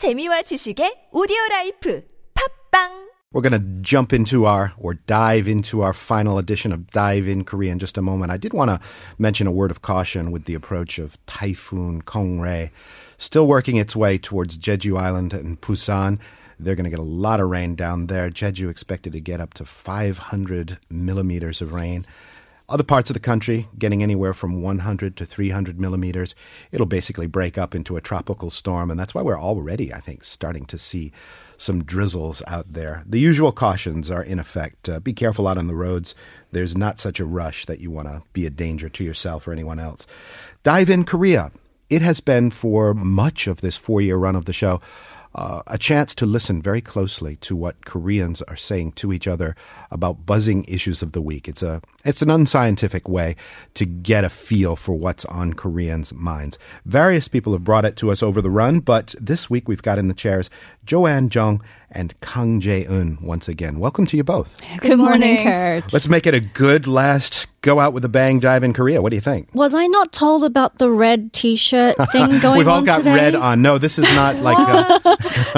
재미와 지식의 오디오 라이프 팝빵 we're going to jump into our or dive into our final edition of Dive in Korea in just a moment. I did want to mention a word of caution with the approach of Typhoon Kong-rey, still working its way towards Jeju Island and Busan. They're going to get a lot of rain down there. Jeju expected to get up to 500 millimeters of rain. Other parts of the country getting anywhere from 100 to 300 millimeters. It'll basically break up into a tropical storm, and that's why we're already, I think, starting to see some drizzles out there. The usual cautions are in effect. Uh, be careful out on the roads. There's not such a rush that you want to be a danger to yourself or anyone else. Dive in Korea. It has been for much of this four year run of the show uh, a chance to listen very closely to what Koreans are saying to each other about buzzing issues of the week. It's a it's an unscientific way to get a feel for what's on Koreans' minds. Various people have brought it to us over the run, but this week we've got in the chairs Joanne Jung and Kang Jae-eun once again. Welcome to you both. Good morning, Kurt. Let's make it a good last go out with a bang dive in Korea. What do you think? Was I not told about the red T-shirt thing going on We've all on got today? red on. No, this is not like a,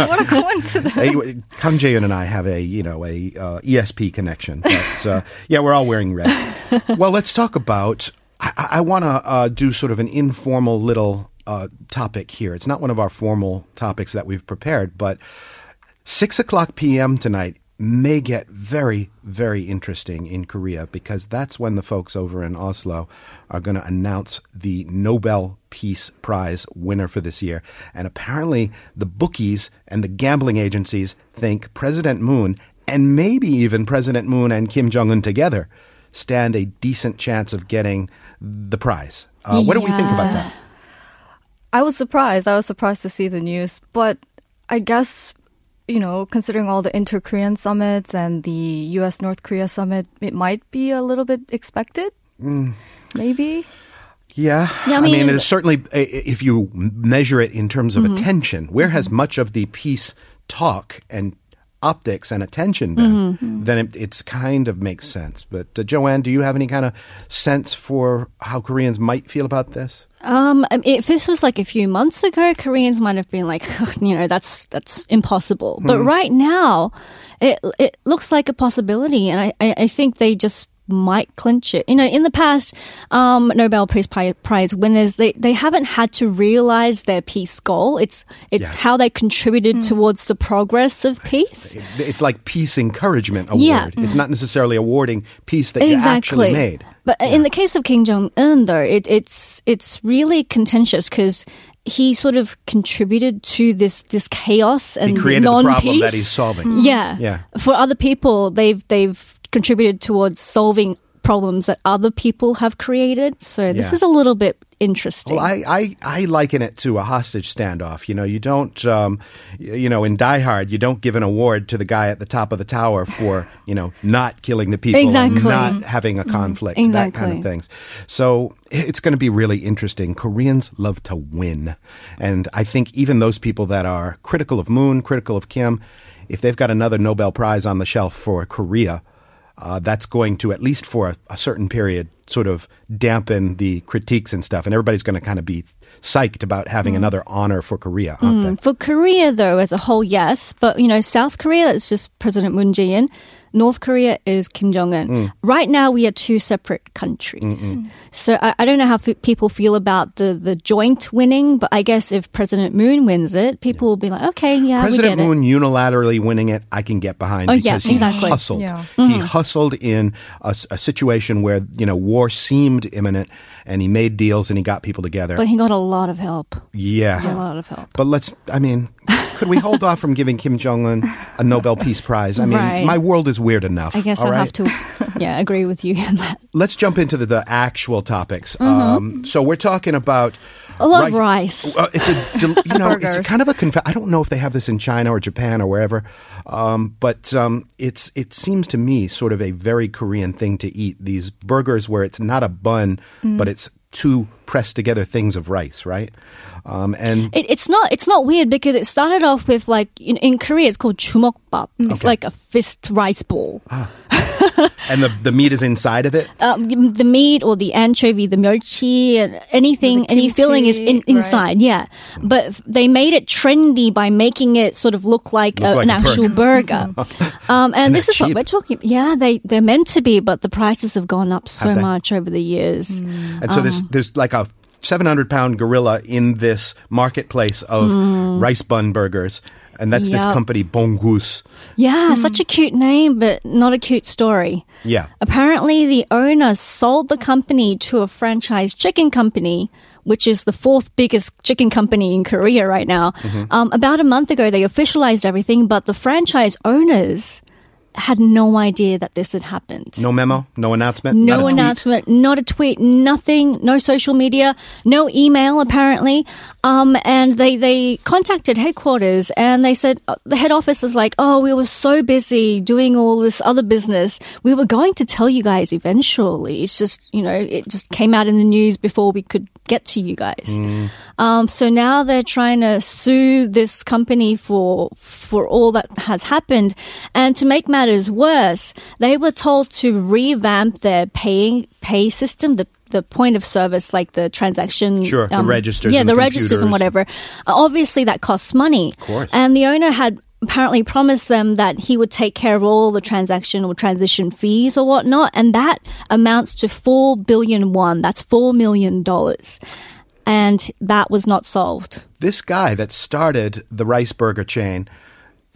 what a coincidence. a, Kang Jae-eun and I have a you know a uh, ESP connection. But uh, yeah, we're all wearing red. well, let's talk about. I, I want to uh, do sort of an informal little uh, topic here. It's not one of our formal topics that we've prepared, but six o'clock p.m. tonight may get very, very interesting in Korea because that's when the folks over in Oslo are going to announce the Nobel Peace Prize winner for this year. And apparently, the bookies and the gambling agencies think President Moon and maybe even President Moon and Kim Jong un together stand a decent chance of getting the prize. Uh, what do we think about that? I was surprised. I was surprised to see the news, but I guess you know, considering all the inter-Korean summits and the U.S. North Korea summit, it might be a little bit expected. Mm. Maybe. Yeah, Yeah, I I mean, mean- it's certainly if you measure it in terms of mm-hmm. attention, where has mm-hmm. much of the peace talk and optics and attention been? Mm-hmm. Then it it's kind of makes sense. But uh, Joanne, do you have any kind of sense for how Koreans might feel about this? Um, if this was like a few months ago, Koreans might have been like, you know, that's that's impossible. But right now, it it looks like a possibility, and I, I, I think they just might clinch it. You know, in the past, um, Nobel Peace Prize winners they, they haven't had to realize their peace goal. It's it's Yeah. how they contributed towards the progress of peace. It's like peace encouragement award. Yeah. It's not necessarily awarding peace that you actually made. But in the case of Kim Jong Un, though, it, it's it's really contentious because he sort of contributed to this this chaos and He created the non-peace. problem that he's solving. Yeah, Yeah. For other people, they've they've contributed towards solving problems that other people have created. So this Yeah. is a little bit interesting. Well, I, I, I liken it to a hostage standoff. You know, you don't, um, you know, in Die Hard, you don't give an award to the guy at the top of the tower for, you know, not killing the people Exactly. and not having a conflict, that kind of things. So it's going to be really interesting. Koreans love to win. And I think even those people that are critical of Moon, critical of Kim, if they've got another Nobel Prize on the shelf for Korea, uh, that's going to, at least for a, a certain period, sort of dampen the critiques and stuff. And everybody's going to kind of be psyched about having mm. another honor for Korea, aren't mm, they? For Korea, though, as a whole, yes. But, you know, South Korea, that's just President Moon Jae-in. North Korea is Kim Jong-un. Mm. Right now, we are two separate countries. So I, I don't know how f- people feel about the, the joint winning, but I guess if President Moon wins it, people will be like, okay, yeah, President we get Moon unilaterally winning it, I can get behind Oh, yeah, because he exactly. hustled. Yeah. He mm. hustled in a situation where you know war seemed imminent, and he made deals and he got people together. But he got a lot of help. yeah. A lot of help. But let's, I mean, could we hold off from giving Kim Jong un a Nobel Peace Prize? I mean, Right. my world is weird enough. I guess I'll right? have to, yeah, agree with you on that. Let's jump into the, the actual topics. Um, so we're talking about. A lot of rice. Uh, it's a, del- you know, it's kind of a conf- I don't know if they have this in China or Japan or wherever, um, but um, it's it seems to me sort of a very Korean thing to eat. These burgers where it's not a bun, but it's two pressed together things of rice, right? Um, and It, it's not it's not weird because it started off with like in, in Korea it's called chumokbap. It's like a fist rice ball. and the, the meat is inside of it. um, the meat or the anchovy, the mochi, and anything, The any filling is in, kimchi, right. inside. Yeah, but they made it trendy by making it sort of look like, Look a, like an a actual burger. um, and, And this they're is what we're talking. Yeah, they they're meant to be, but the prices have gone up so much over the years. And so there's there's like a 700 pound gorilla in this marketplace of hmm. rice bun burgers. And that's this Yep. company, Bongousse. Yeah, hmm. such a cute name, but not a cute story. Yeah. Apparently, the owner sold the company to a franchise chicken company, which is the fourth biggest chicken company in Korea right now. Mm-hmm. Um, about a month ago, they officialized everything, but the franchise owners had no idea that this had happened. No memo, no announcement. No not announcement, not a tweet, nothing, no social media, no email apparently. Um, and they, they contacted headquarters and they said, uh, the head office is like, oh, we were so busy doing all this other business. We were going to tell you guys eventually. It's just, you know, it just came out in the news before we could get to you guys. Um, so now they're trying to sue this company for for all that has happened, and to make matters worse, they were told to revamp their paying pay system. The the point of service, like the transaction, um, Sure, the registers yeah, the, the registers and whatever. Uh, obviously, that costs money. Of course. And the owner had apparently promised them that he would take care of all the transaction or transition fees or whatnot, and that amounts to four billion won. That's four million dollars, and that was not solved. This guy that started the rice burger chain,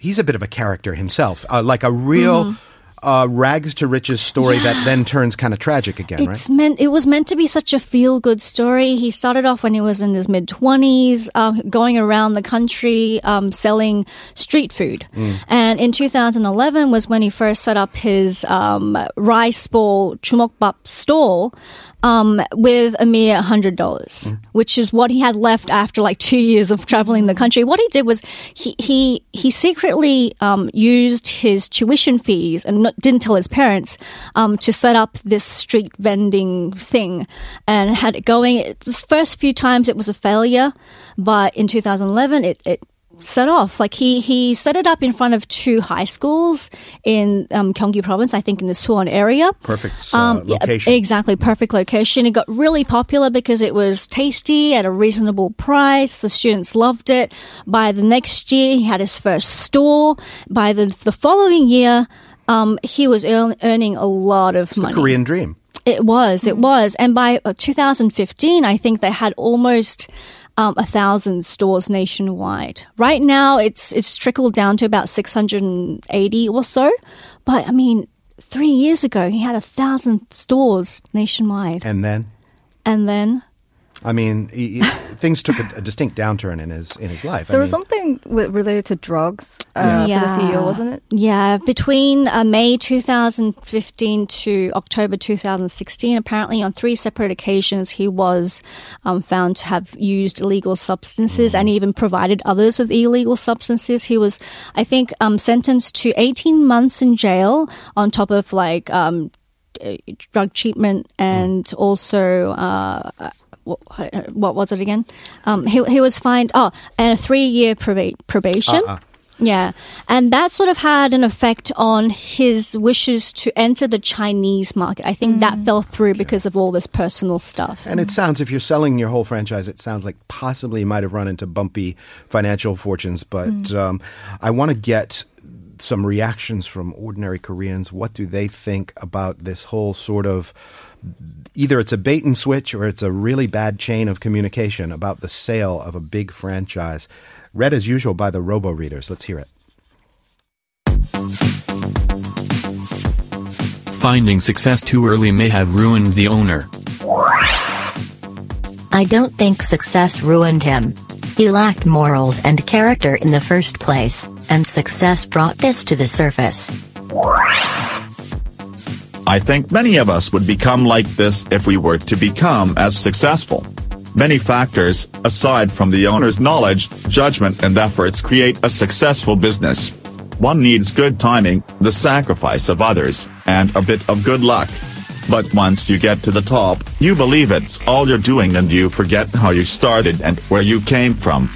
he's a bit of a character himself, uh, like a real Mm-hmm. Uh, rags to riches story that then turns kind of tragic again, right? Meant. It was meant to be such a feel-good story. He started off when he was in his mid twenties, um, going around the country um, selling street food. And in 2011 was when he first set up his um, rice ball chumokbap stall um, with a mere hundred dollars, which is what he had left after like two years of traveling the country. What he did was he he he secretly um, used his tuition fees and not, didn't tell his parents um, to set up this street vending thing and had it going. It, the first few times it was a failure, but in 2011 it. it set off like he he set it up in front of two high schools in um, Gyeonggi province I think in the Suwon area Perfect uh, um, yeah, location. exactly, perfect location. It got really popular because it was tasty at a reasonable price. The students loved it. By the next year, he had his first store. By the the following year, um, he was earn, earning a lot of it's the money. Korean dream. It was, it was. And by uh, 2015, I think they had almost um, a thousand stores nationwide. Right now, it's it's trickled down to about 680 or so. But I mean, three years ago, he had a thousand stores nationwide. And then, And then, I mean, he, he- things took a, a distinct downturn in his in his life. There I was mean, something with, related to drugs uh, for the CEO, wasn't it? Yeah, between uh, May 2015 to October 2016, apparently on three separate occasions, he was um, found to have used illegal substances and even provided others with illegal substances. He was, I think, um, sentenced to 18 months in jail on top of like um, uh, drug treatment and also. Uh, what, what was it again? Um, he he was fined. Oh, and a three year proba- probation. Yeah. And that sort of had an effect on his wishes to enter the Chinese market. I think that fell through because of all this personal stuff. And it sounds, if you're selling your whole franchise, it sounds like possibly you might have run into bumpy financial fortunes. But um, I want to get some reactions from ordinary Koreans. What do they think about this whole sort of either it's a bait and switch or it's a really bad chain of communication about the sale of a big franchise? Read as usual by the robo readers. Let's hear it. Finding success too early may have ruined the owner. I don't think success ruined him. He lacked morals and character in the first place, and success brought this to the surface. I think many of us would become like this if we were to become as successful. Many factors, aside from the owner's knowledge, judgment and efforts create a successful business. One needs good timing, the sacrifice of others, and a bit of good luck. But once you get to the top, you believe it's all you're doing and you forget how you started and where you came from.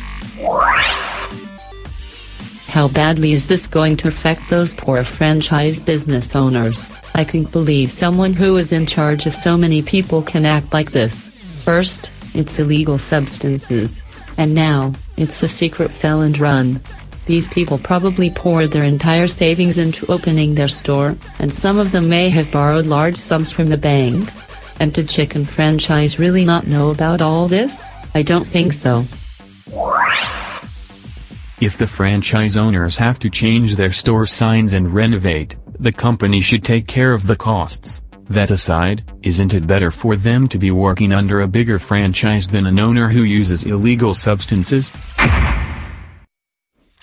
How badly is this going to affect those poor franchise business owners? I can't believe someone who is in charge of so many people can act like this. First, it's illegal substances. And now, it's a secret sell and run. These people probably poured their entire savings into opening their store, and some of them may have borrowed large sums from the bank. And did Chicken Franchise really not know about all this? I don't think so. If the franchise owners have to change their store signs and renovate, the company should take care of the costs. That aside, isn't it better for them to be working under a bigger franchise than an owner who uses illegal substances?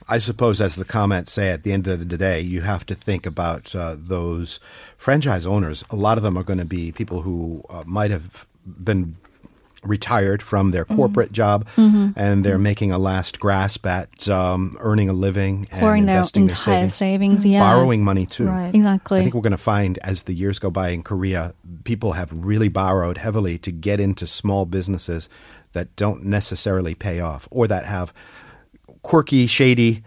I suppose, as the comments say, at the end of the day, you have to think about uh, those franchise owners. A lot of them are going to be people who uh, might have been retired from their mm-hmm. corporate job mm-hmm. and they're mm-hmm. making a last grasp at um, earning a living Pouring and their investing entire their savings, savings, yeah. borrowing money too. Right. Exactly. I think we're going to find as the years go by in Korea, people have really borrowed heavily to get into small businesses that don't necessarily pay off or that have quirky, shady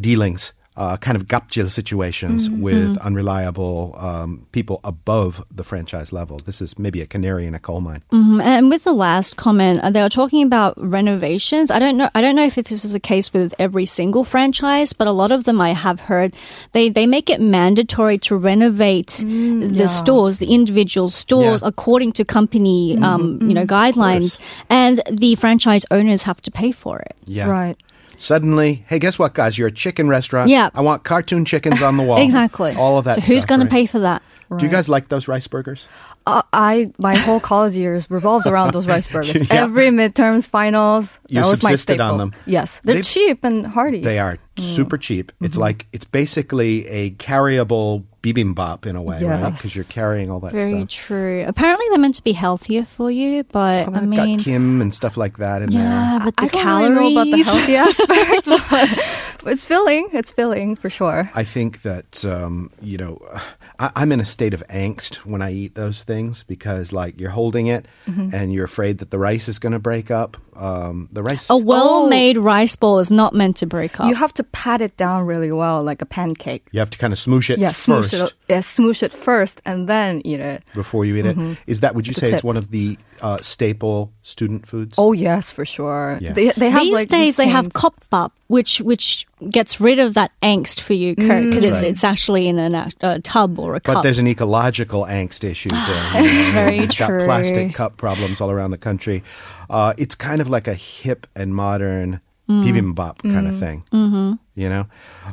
dealings, uh, kind of gapjil situations with unreliable um, people above the franchise level. This is maybe a canary in a coal mine. Mhm. And with the last comment, uh, they were talking about renovations. I don't know. I don't know if this is the case with every single franchise, but a lot of them I have heard they they make it mandatory to renovate the stores, the individual stores, Yeah. according to company um, you know guidelines, and the franchise owners have to pay for it. Yeah. Right. Suddenly, hey, guess what, guys? You're a chicken restaurant. Yeah. I want cartoon chickens on the wall. Exactly. All of that. So who's going to pay for that? Do you guys like those rice burgers? Uh, I my whole college years revolves around those rice burgers. Yeah. Every midterms, finals, You that was my subsisted on staple. them. Yes, they're They- cheap and hearty. They are super cheap. It's like it's basically a carryable bibimbap in a way, right? Because you're carrying all that Very stuff. true. Apparently, they're meant to be healthier for you, but Well, I mean, got Kim and stuff like that in there, yeah, but the I don't really know about the healthy aspect, but it's filling. It's filling for sure. I think that um, you know I, I'm in a state of angst when I eat those things because like you're holding it Mm-hmm. and you're afraid that the rice is going to break up. Um, the rice. A well-made rice ball is not meant to break up. You have to pat it down really well, like a pancake. you have to kind of smoosh it Yeah, first smoosh it. Yeah, smoosh it first, and then eat it. before you eat it. Is that? Would you The say it's one of the uh, staple student foods? Oh yes, for sure. Yeah. They they have These like days these they have things- cupbap, which which gets rid of that angst for you, Kurt, because it's right. it's actually in a, a tub or a cup. But there's an ecological angst issue there. you know. Very We've got true. plastic cup problems all around the country. Uh, it's kind of like a hip and modern Mm. Bibimbap kind of thing. Mm-hmm. You know,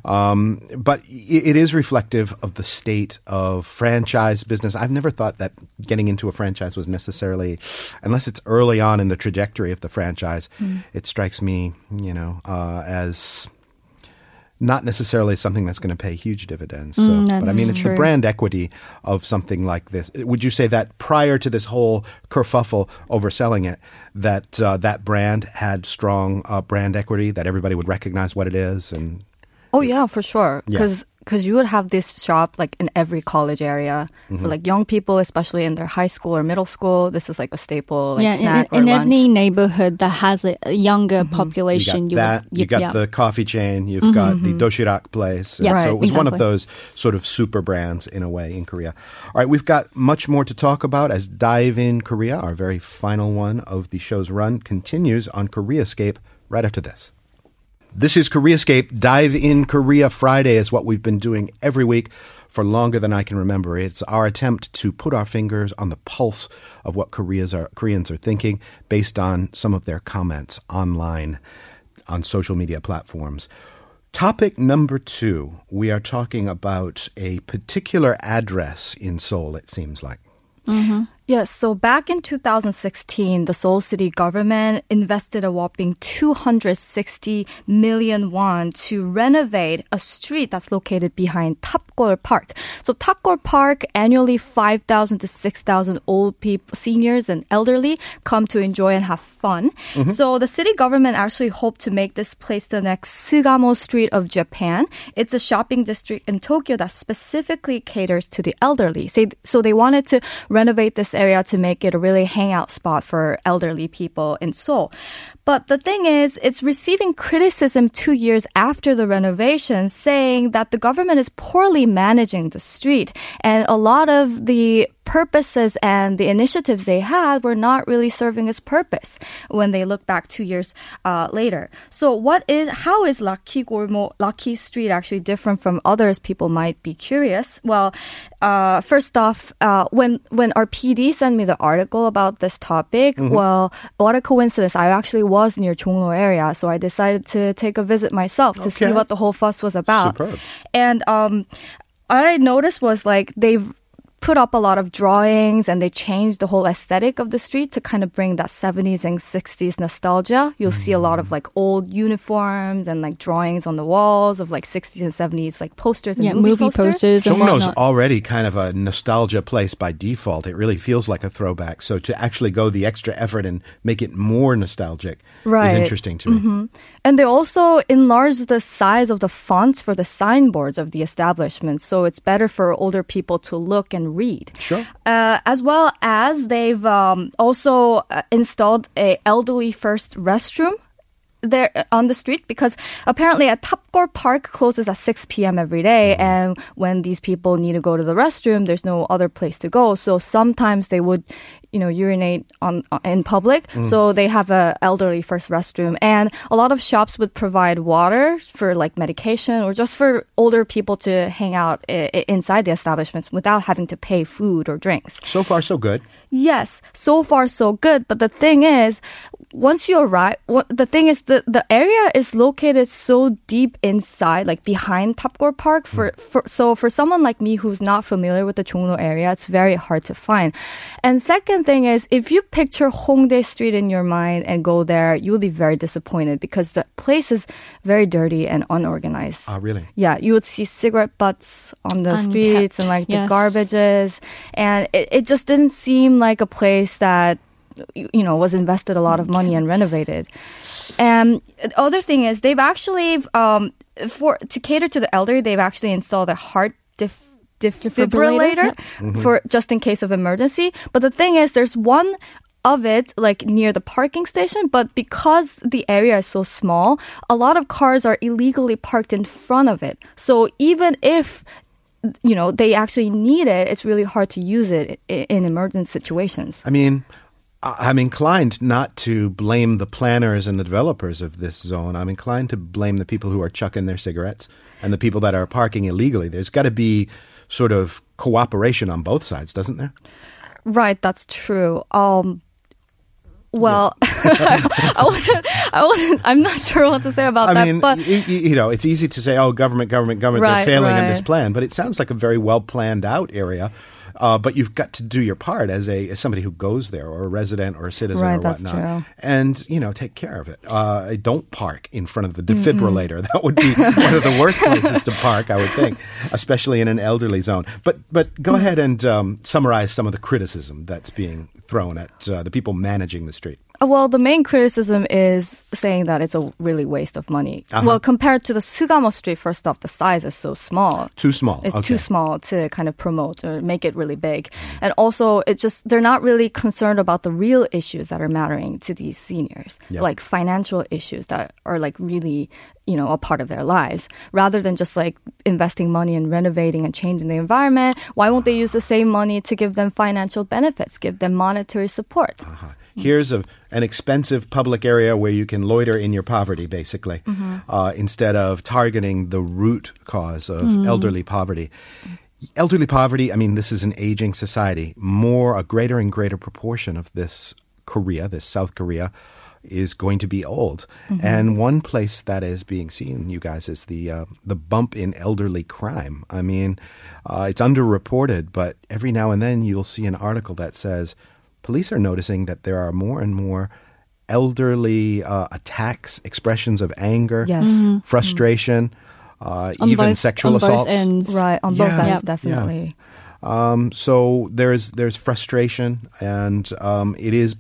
um, but it is reflective of the state of franchise business. I've never thought that getting into a franchise was necessarily, unless it's early on in the trajectory of the franchise. Mm. It strikes me, you know, uh, as not necessarily something that's going to pay huge dividends. So, Mm, but I mean, it's the brand equity of something like this. Would you say that prior to this whole kerfuffle over selling it, that uh, that brand had strong uh, brand equity, that everybody would recognize what it is, and Oh yeah, for sure. Yeah. Because you would have this shop like in every college area Mm-hmm. for like young people, especially in their high school or middle school. This is like a staple like yeah, snack in, in or lunch. any neighborhood that has a, a younger mm-hmm. you population, got that. would, You got yeah. the coffee chain. You've mm-hmm. got the mm-hmm. doshirak place. Yeah, And so it was one of those sort of super brands in a way in Korea. All right, we've got much more to talk about as Dive in Korea, our very final one of the show's run, continues on Koreascape right after this. This is Koreascape. Dive in Korea Friday is what we've been doing every week for longer than I can remember. It's our attempt to put our fingers on the pulse of what Koreans are, Koreans are thinking based on some of their comments online on social media platforms. Topic number two, we are talking about a particular address in Seoul, it seems like. Mm-hmm. Yes, so back in 2016, the Seoul city government invested a whopping 260 million won to renovate a street that's located behind Tapgol Park. So Tapgol Park annually 5,000 to 6,000 old people, seniors and elderly come to enjoy and have fun. Mm-hmm. So the city government actually hoped to make this place the next Sugamo Street of Japan. It's a shopping district in Tokyo that specifically caters to the elderly. So they wanted to renovate this area to make it a really hangout spot for elderly people in Seoul. But the thing is, it's receiving criticism two years after the renovation, saying that the government is poorly managing the street. And a lot of the purposes and the initiatives they had were not really serving its purpose when they look back two years uh, later. So, what is how is Lucky Gormo Lucky Street actually different from others? People might be curious. Well, uh, first off, uh, when when our PD sent me the article about this topic, well, what a coincidence! I actually was near Chongno area, so I decided to take a visit myself to see what the whole fuss was about. Superb. And um, what I noticed was like they've put up a lot of drawings and they changed the whole aesthetic of the street to kind of bring that 70s and 60s nostalgia. You'll see a lot of mm. like old uniforms and like drawings on the walls of like 60s and 70s like posters and Yeah, movie, movie posters and Chongno's already kind of a nostalgia place by default. It really feels like a throwback. So to actually go the extra effort and make it more nostalgic Right. is interesting to me. Mm-hmm. And they also enlarged the size of the fonts for the signboards of the establishment, so it's better for older people to look and read. Sure. Uh, as well as they've um, also uh, installed a elderly first restroom there uh, on the street because apparently at Tapgol Park closes at 6 p.m. every day and when these people need to go to the restroom there's no other place to go so sometimes they would you know urinate on uh, in public so they have a elderly first restroom and a lot of shops would provide water for like medication or just for older people to hang out I- I- inside the establishments without having to pay food or drinks So far, so good. Yes, so far so good. But the thing is, once you arrive, what, the thing is the the area is located so deep inside, like behind Tapgol Park. For, for so for someone like me who's not familiar with the Chongno area, it's very hard to find. And second thing is, if you picture Hongdae Street in your mind and go there, you will be very disappointed because the place is very dirty and unorganized. Ah, really? Yeah, you would see cigarette butts on the Unkept, streets and like the garbages, and it, it just didn't seem like a place that y- you know was invested a lot of money and renovated. And the other thing is they've actually um for to cater to the elderly, they've actually installed a heart def- defibrillator Defibrillator, for just in case of emergency. But the thing is, there's one of it like near the parking station but because the area is so small a lot of cars are illegally parked in front of it. So even if you know they actually need it it's really hard to use it in emergency situations. I mean, I- I'm inclined not to blame the planners and the developers of this zone. I'm inclined to blame the people who are chucking their cigarettes and the people that are parking illegally. There's got to be sort of cooperation on both sides, doesn't there? Right, that's true. Um, well, I wasn't. I wasn't. I'm not sure what to say about I that. mean, but y- y- you know, it's easy to say, "Oh, government, government, government, Right, they're failing in this plan," but it sounds like a very well planned out area. Uh, but you've got to do your part as a as somebody who goes there, or a resident, or a citizen, Right, or whatnot, and you know, take care of it. Uh, don't park in front of the defibrillator. That would be one of the worst places to park, I would think, especially in an elderly zone. But but go ahead and um, summarize some of the criticism that's being thrown at uh, the people managing the street. Well, the main criticism is saying that it's a really waste of money. Uh-huh. Well, compared to the Sugamo Street, first off, the size is so small. Too small. It's okay. too small to kind of promote or make it really big. Mm. And also, it's just, they're not really concerned about the real issues that are mattering to these seniors, Yeah. like financial issues that are like really, you know, a part of their lives. Rather than just like investing money in renovating and changing the environment, why won't they use the same money to give them financial benefits, give them monetary support? Uh-huh. Here's a, an expensive public area where you can loiter in your poverty, basically, uh, instead of targeting the root cause of elderly poverty. Elderly poverty, I mean, this is an aging society. More, a greater and greater proportion of this Korea, this South Korea, is going to be old. Mm-hmm. And one place that is being seen, you guys, is the uh, the bump in elderly crime. I mean, uh, it's underreported, but every now and then you'll see an article that says police are noticing that there are more and more elderly uh, attacks, expressions of anger, Yes. frustration, uh, On even both- sexual on both assaults. ends. Right, on both Yeah. ends, Yeah. definitely. Um, so there's there's frustration, and um, it is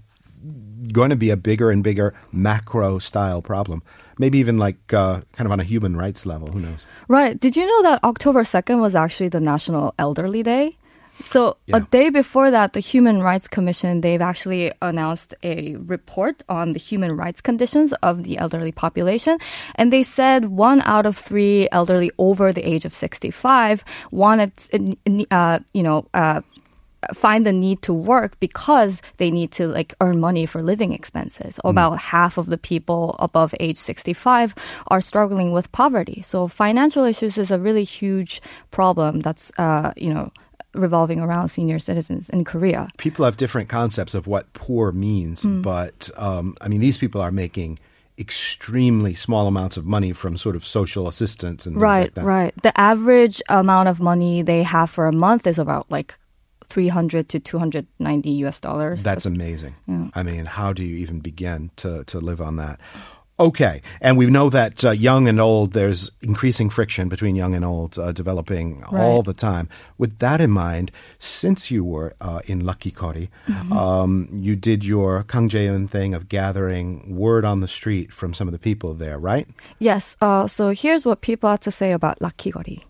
going to be a bigger and bigger macro style problem. Maybe even like uh, kind of on a human rights level. Who knows? Right. Did you know that October 2nd was actually the National Elderly Day? So a day before that, the Human Rights Commission, they've actually announced a report on the human rights conditions of the elderly population. And they said one out of three elderly over the age of 65 wanted, uh, you know, uh, find the need to work because they need to like earn money for living expenses. About half of the people above age 65 are struggling with poverty. So financial issues is a really huge problem that's uh, you know revolving around senior citizens in Korea. People have different concepts of what poor means, but um, I mean, these people are making extremely small amounts of money from sort of social assistance and things Right, like that. right. The average amount of money they have for a month is about like 300 to 290 US dollars. That's amazing. I mean, how do you even begin to, to live on that? Okay, and we know that uh, young and old, there's increasing friction between young and old uh, developing right. all the time. With that in mind, since you were uh, in Lucky Kori, mm-hmm. um, you did your Kang Jae-eun thing of gathering word on the street from some of the people there, right? Yes. Uh, so here's what people had to say about Lucky Kori.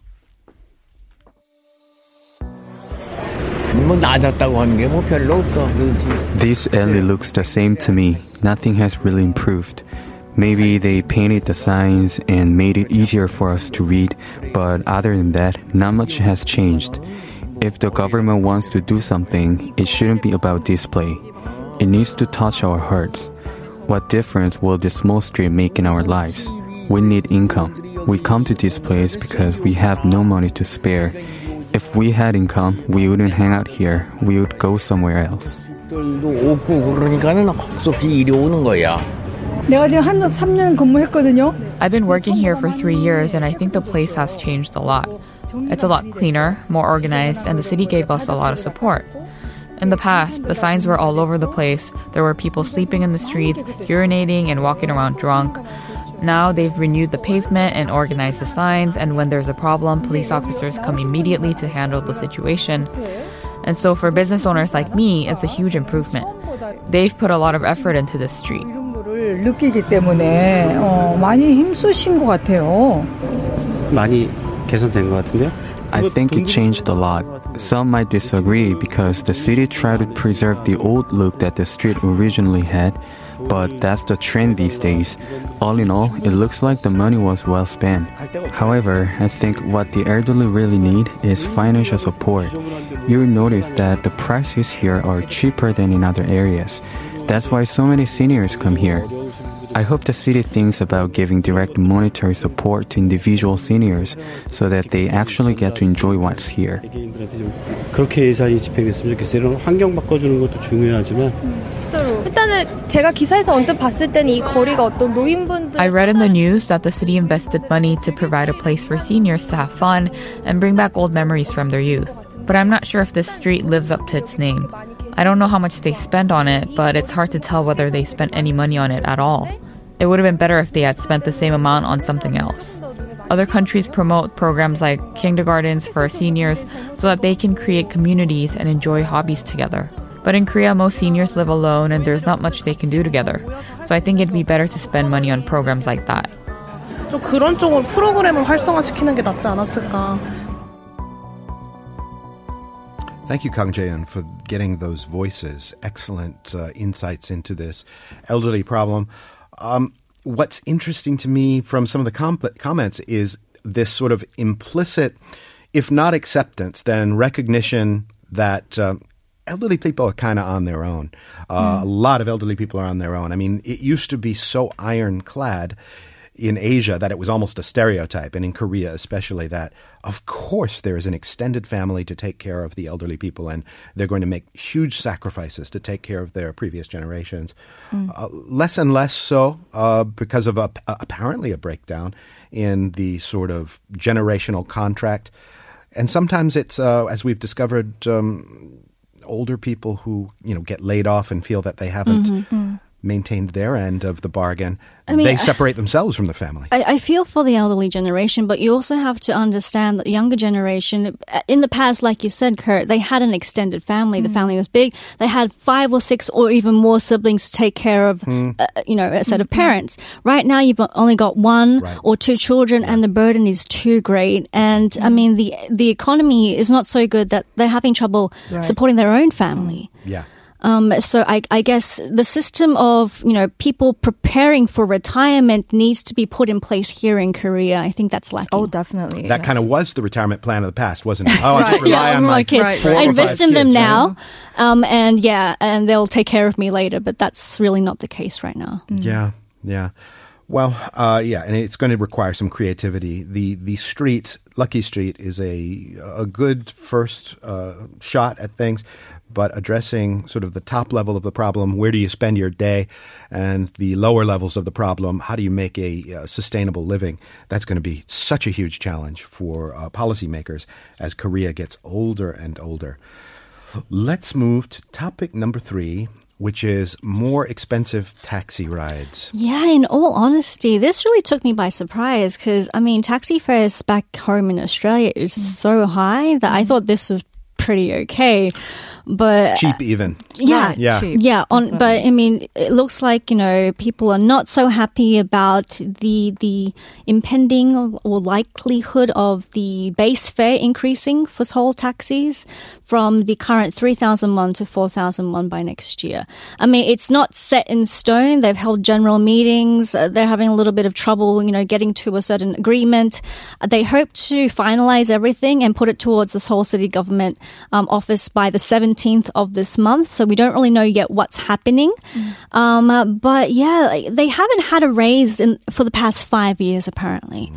This alley looks the same to me. Nothing has really improved. Maybe they painted the signs and made it easier for us to read, but other than that, not much has changed. If the government wants to do something, it shouldn't be about display. It needs to touch our hearts. What difference will this small street make in our lives? We need income. We come to this place because we have no money to spare. If we had income, we wouldn't hang out here. We would go somewhere else. 들도 없고 그러니까는 헛수 없이 이리 오는 거야. 내가 지금 한 3년 근무했거든요. I've been working here for three years and I think the place has changed a lot. It's a lot cleaner, more organized, and the city gave us a lot of support. In the past, the signs were all over the place. There were people sleeping in the streets, urinating, and walking around drunk. Now they've renewed the pavement and organized the signs, and when there's a problem, police officers come immediately to handle the situation. And so for business owners like me, it's a huge improvement. They've put a lot of effort into this street. 이런 거를 느끼기 때문에 어, 많이 힘쓰신 것 같아요. 많이 개선된 것 같은데요? I think it changed a lot. Some might disagree because the city tried to preserve the old look that the street originally had, but that's the trend these days. All in all, it looks like the money was well spent. However, I think what the elderly really need is financial support. You'll notice that the prices here are cheaper than in other areas. That's why so many seniors come here. I hope the city thinks about giving direct monetary support to individual seniors so that they actually get to enjoy what's here. 개인들한테 좀 그렇게 예산이 집행됐으면 좋겠어요. 이런 환경 바꿔주는 것도 중요하지만 일단은 제가 기사에서 언뜻 봤을 때는 이 거리가 어떤 노인분들 I read in the news that the city invested money to provide a place for seniors to have fun and bring back old memories from their youth. But I'm not sure if this street lives up to its name. I don't know how much they spent on it, but it's hard to tell whether they spent any money on it at all. It would have been better if they had spent the same amount on something else. Other countries promote programs like kindergartens for seniors so that they can create communities and enjoy hobbies together. But in Korea, most seniors live alone and there's not much they can do together. So I think it'd be better to spend money on programs like that. 좀 그런 쪽으로 프로그램을 활성화시키는 게 낫지 않았을까. Thank you, Kang Jae-eun, for getting those voices. Excellent uh, insights into this elderly problem. Um, what's interesting to me from some of the com- comments is this sort of implicit, if not acceptance, then recognition that um, elderly people are kind of on their own. Uh, A lot of elderly people are on their own. I mean, it used to be so ironclad. In Asia that it was almost a stereotype, and in Korea especially, that of course there is an extended family to take care of the elderly people, and they're going to make huge sacrifices to take care of their previous generations. Mm. Uh, less and less so uh, because of a, apparently a breakdown in the sort of generational contract. And sometimes it's, uh, as we've discovered, um, older people who you know get laid off and feel that they haven't Mhm. Maintained their end of the bargain. I mean, they separate themselves from the family. I, I feel for the elderly generation, but you also have to understand that the younger generation, uh, in the past, like you said, Kurt, they had an extended family. The family was big. They had five or six or even more siblings to take care of, Mm. uh, you know, a set of parents. Right now, you've only got one or two children, and the burden is too great. And I mean, the the economy is not so good that they're having trouble Right. supporting their own family. Yeah. Um, so I, I guess the system of you know people preparing for retirement needs to be put in place here in Korea. I think that's lacking. Oh, definitely. That kind of was the retirement plan of the past, wasn't it? Oh, I just rely yeah, on my kids. four or I invest five in them kids, now, right? um, and yeah, and they'll take care of me later. But that's really not the case right now. Yeah, yeah. Well, uh, yeah, and it's going to require some creativity. The the street, Lucky Street, is a a good first uh, shot at things, but addressing sort of the top level of the problem, where do you spend your day, and the lower levels of the problem, how do you make a, uh sustainable living? That's going to be such a huge challenge for uh, policymakers as Korea gets older and older. Let's move to topic number three, which is more expensive taxi rides. Yeah, in all honesty, this really took me by surprise because I mean, taxi fares back home in Australia is so high that I thought this was pretty okay. But Cheap, even. Yeah, Yeah. yeah. On, but I mean, it looks like you know people are not so happy about the the impending or, or likelihood of the base fare increasing for Seoul taxis from the current three thousand won to four thousand won by next year. I mean, it's not set in stone. They've held general meetings. Uh, they're having a little bit of trouble, you know, getting to a certain agreement. They hope to finalize everything and put it towards the Seoul City government um, office by the 17th of this month. So we don't really know yet what's happening. Um, uh, but yeah, they haven't had a raise in, for the past five years, apparently.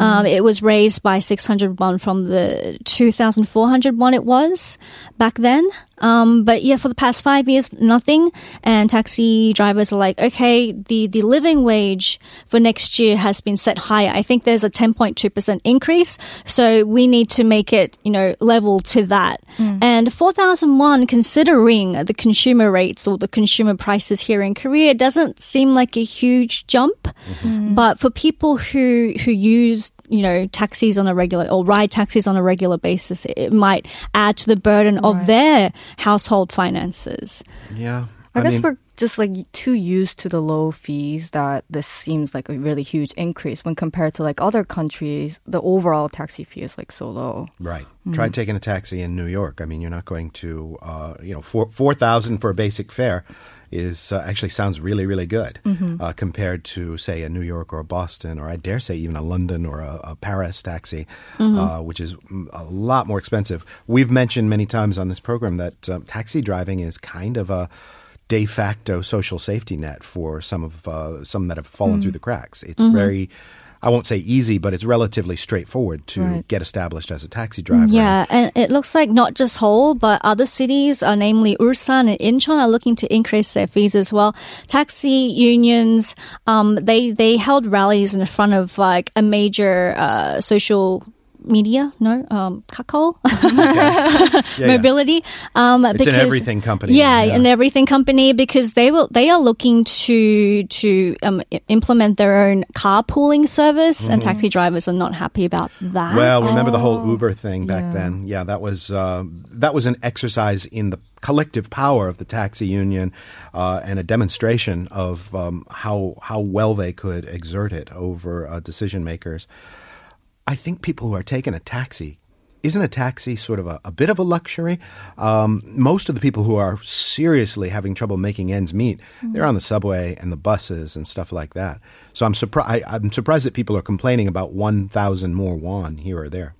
Um, it was raised by 600 won from the 2,400 won it was back then. Um, but yeah, for the past five years, nothing. And taxi drivers are like, okay, the, the living wage for next year has been set higher. I think there's a 10.2% increase. So we need to make it, you know, level to that. Hmm. And 4,001, considering the consumer rates or the consumer prices here in Korea, doesn't seem like a huge jump. Mm-hmm. Hmm. But for people who, who use, you know, taxis on a regular or ride taxis on a regular basis, it, it might add to the burden of their household finances. Yeah. I, guess mean- we're just like too used to the low fees that this seems like a really huge increase when compared to like other countries. The overall taxi fee is like so low. Right. Mm. Try taking a taxi in New York. I mean, you're not going to, uh, you know, four four thousand for a basic fare is uh, actually sounds really really good Mhm. uh, compared to say a New York or a Boston or I dare say even a London or a, a Paris taxi, Mhm. uh, which is a lot more expensive. We've mentioned many times on this program that um, taxi driving is kind of a de facto social safety net for some of uh, some that have fallen Mm. through the cracks. It's Mhm. very I won't say easy, but it's relatively straightforward to Right. get established as a taxi driver. Yeah, and it looks like not just Seoul, but other cities, uh, namely Ulsan and Incheon, are looking to increase their fees as well. Taxi unions, um, they they held rallies in front of like a major uh, social media, no, um, Kakao Yeah, yeah. mobility. Um, It's an because, everything company, Yeah, yeah. an everything company because they will they are looking to to um, implement their own carpooling service, and Mhm. taxi drivers are not happy about that. Well, remember the whole Uber thing back then? Yeah, that was uh, that was an exercise in the collective power of the taxi union uh, and a demonstration of um, how how well they could exert it over uh, decision makers. I think people who are taking a taxi. Isn't a taxi sort of a, a bit of a luxury? Um, most of the people who are seriously having trouble making ends meet, they're on the subway and the buses and stuff like that. So I'm surprised. I'm surprised that people are complaining about one thousand more won here or there.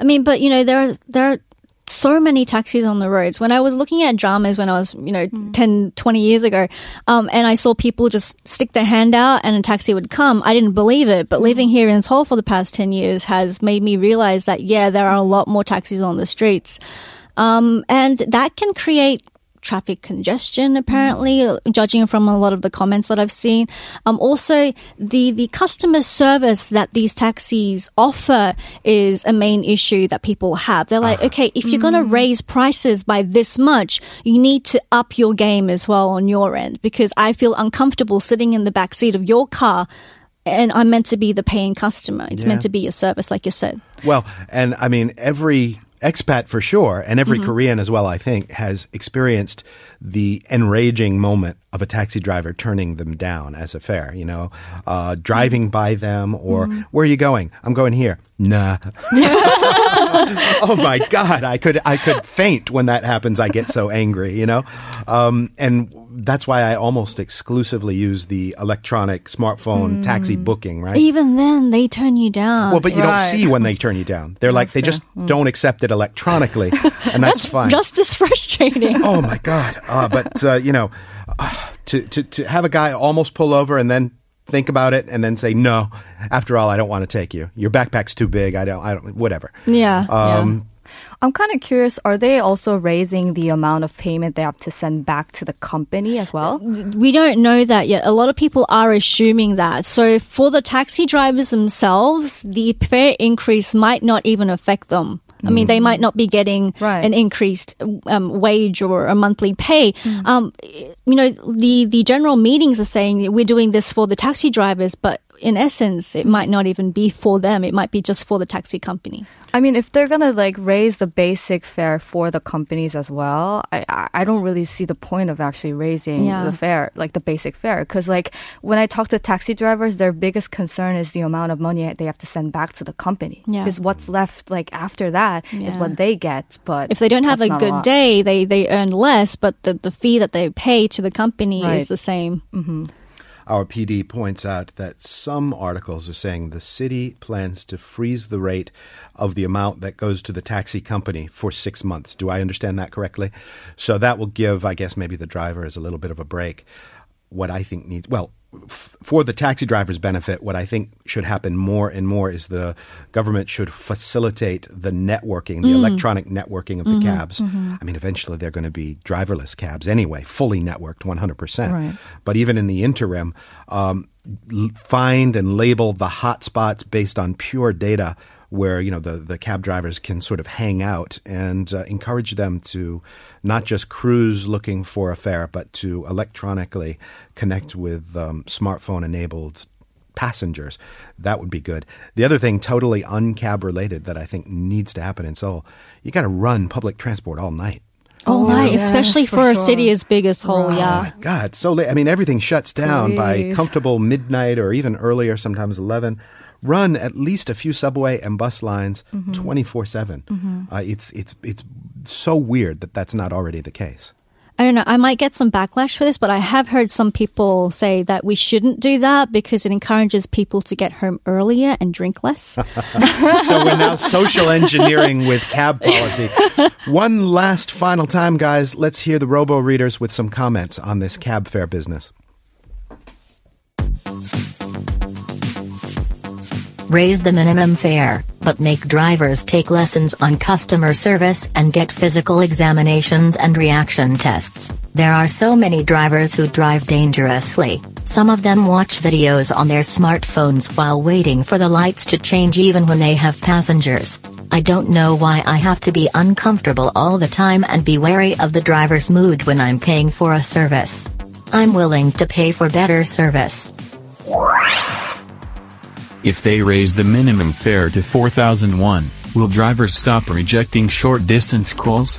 I mean, but you know, there are there are so many taxis on the roads. When I was looking at dramas when I was, you know, 10, 20 years ago, um, and I saw people just stick their hand out and a taxi would come, I didn't believe it. But living here in Seoul for the past 10 years has made me realize that, yeah, there are a lot more taxis on the streets. Um, and that can create traffic congestion mm. apparently judging from a lot of the comments that i've seen um, also the the customer service that these taxis offer is a main issue that people have they're like ah. okay if you're going to mm. raise prices by this much you need to up your game as well on your end because i feel uncomfortable sitting in the back seat of your car and I'm meant to be the paying customer. It's Yeah. meant to be a service, like you said. Well, and I mean, every expat for sure, and every Mhm. Korean as well, I think, has experienced the enraging moment of a taxi driver turning them down as a fare, you know, uh, driving by them or, Mhm. where are you going? I'm going here. Nah. oh my God. I could, I could faint when that happens. I get so angry, you know? Um, and that's why I almost exclusively use the electronic smartphone taxi booking, right? Even then, they turn you down. Well, but you don't see when they turn you down. They're like, they just don't accept it electronically, and that's, fine. Just as frustrating. oh my god! Uh, but uh, you know, uh, to, to to have a guy almost pull over and then think about it and then say no. After all, I don't want to take you. Your backpack's too big. I don't. I don't. Whatever. Yeah, Um, I'm kind of curious. Are they also raising the amount of payment they have to send back to the company as well? We don't know that yet. A lot of people are assuming that. So for the taxi drivers themselves, the fare increase might not even affect them. I mean, they might not be getting an increased um, wage or a monthly pay. Um, you know, the the general meetings are saying we're doing this for the taxi drivers, but in essence, it might not even be for them. It might be just for the taxi company. I mean, if they're gonna like raise the basic fare for the companies as well, I I- don't really see the point of actually raising Yeah. the fare, like the basic fare, because like when I talk to taxi drivers, their biggest concern is the amount of money they have to send back to the company. Yeah. Because what's left like after that is Yeah. what they get. But If they don't have a good lot. day, they they earn less, but the the fee that they pay to the company Right. is the same. Mm-hmm. Our PD points out that some articles are saying the city plans to freeze the rate of the amount that goes to the taxi company for six months. Do I understand that correctly? So that will give, I guess, maybe the drivers a little bit of a break. What I think needs, well, for the taxi driver's benefit, what I think should happen more and more is the government should facilitate the networking, the Mm. electronic networking of the Mhm, cabs. mhm. I mean, eventually they're going to be driverless cabs anyway, fully networked, 100%. Right. But even in the interim, um, l- find and label the hot spots based on pure data where, you know, the, the cab drivers can sort of hang out and uh, encourage them to not just cruise looking for a fare, but to electronically connect with um, smartphone enabled passengers. That would be good. The other thing, totally uncab related, that I think needs to happen in Seoul, you got to run public transport all night. All night, yes, especially for for, a sure. city as big as Seoul. Yeah. God, so late. I mean, everything shuts down by comfortable midnight or even earlier, sometimes 11. Run at least a few subway and bus lines Mhm. 24 7. Mhm. Uh, it's, it's, it's so weird that that's not already the case. I don't know. I might get some backlash for this, but I have heard some people say that we shouldn't do that because it encourages people to get home earlier and drink less. so we're now social engineering with cab policy. One last final time, guys. Let's hear the robo readers with some comments on this cab fare business. Raise the minimum fare, but make drivers take lessons on customer service and get physical examinations and reaction tests. There are so many drivers who drive dangerously. Some of them watch videos on their smartphones while waiting for the lights to change even when they have passengers. I don't know why I have to be uncomfortable all the time and be wary of the driver's mood when I'm paying for a service. I'm willing to pay for better service. If they raise the minimum fare to 4001, will drivers stop rejecting short distance calls?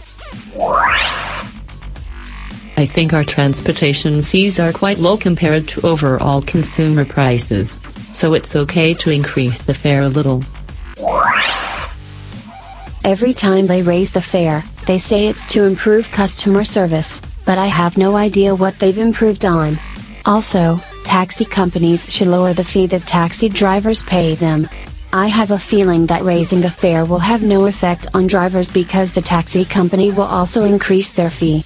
I think our transportation fees are quite low compared to overall consumer prices. So it's okay to increase the fare a little. Every time they raise the fare, they say it's to improve customer service, but I have no idea what they've improved on. Also, taxi companies should lower the fee that taxi drivers pay them. I have a feeling that raising the fare will have no effect on drivers because the taxi company will also increase their fee.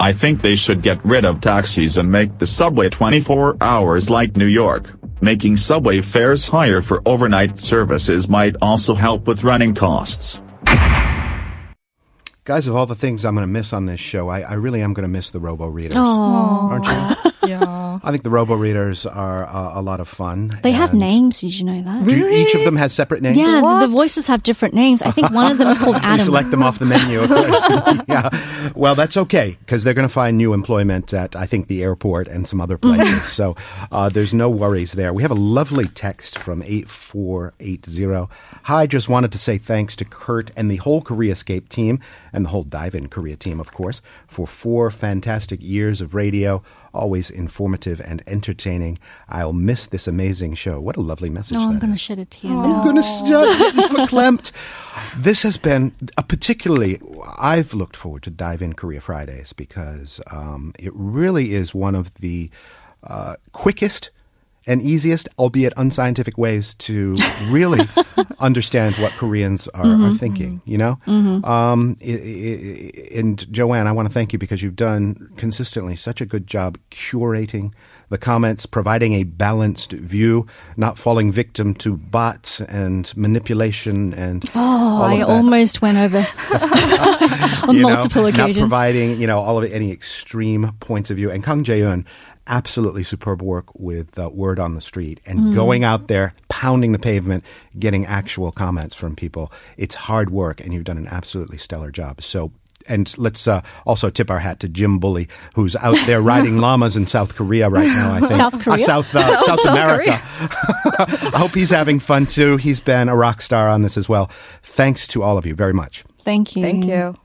I think they should get rid of taxis and make the subway 24 hours like New York. Making subway fares higher for overnight services might also help with running costs. Guys, of all the things I'm going to miss on this show, I, I really am going to miss the robo readers. Aw. Aren't you? yeah. I think the robo readers are uh, a lot of fun. They have names. Did you know that? Do each of them has separate names? Yeah, the, the voices have different names. I think one of them is called Adam. You select them off the menu. yeah. Well, that's okay because they're going to find new employment at, I think, the airport and some other places. so uh, there's no worries there. We have a lovely text from 8480. Hi, just wanted to say thanks to Kurt and the whole Koreascape team and the whole Dive In Korea team, of course, for four fantastic years of radio. Always informative and entertaining. I'll miss this amazing show. What a lovely message Oh, I'm going to shed a tear. I'm going to start getting verklempt. This has been a particularly, I've looked forward to Dive In Korea Fridays because um, it really is one of the uh, quickest and easiest, albeit unscientific ways to really understand what Koreans are, are Mhm. thinking, you know? Mhm. Um, i- i- i- and Joanne, I want to thank you because you've done consistently such a good job curating the comments, providing a balanced view, not falling victim to bots and manipulation and Oh, I almost went over on You know, multiple Not occasions. providing, you know, all of it, any extreme points of view. And Kang Jae-eun, absolutely superb work with uh, Word on the Street and Mm. going out there, pounding the pavement, getting actual comments from people. It's hard work, and you've done an absolutely stellar job. So. And let's uh, also tip our hat to Jim Bully, who's out there riding llamas in South Korea right now. I think South Uh, Korea? South, uh, South- South South America. I hope he's having fun too. He's been a rock star on this as well. Thanks to all of you very much. Thank you. Thank you.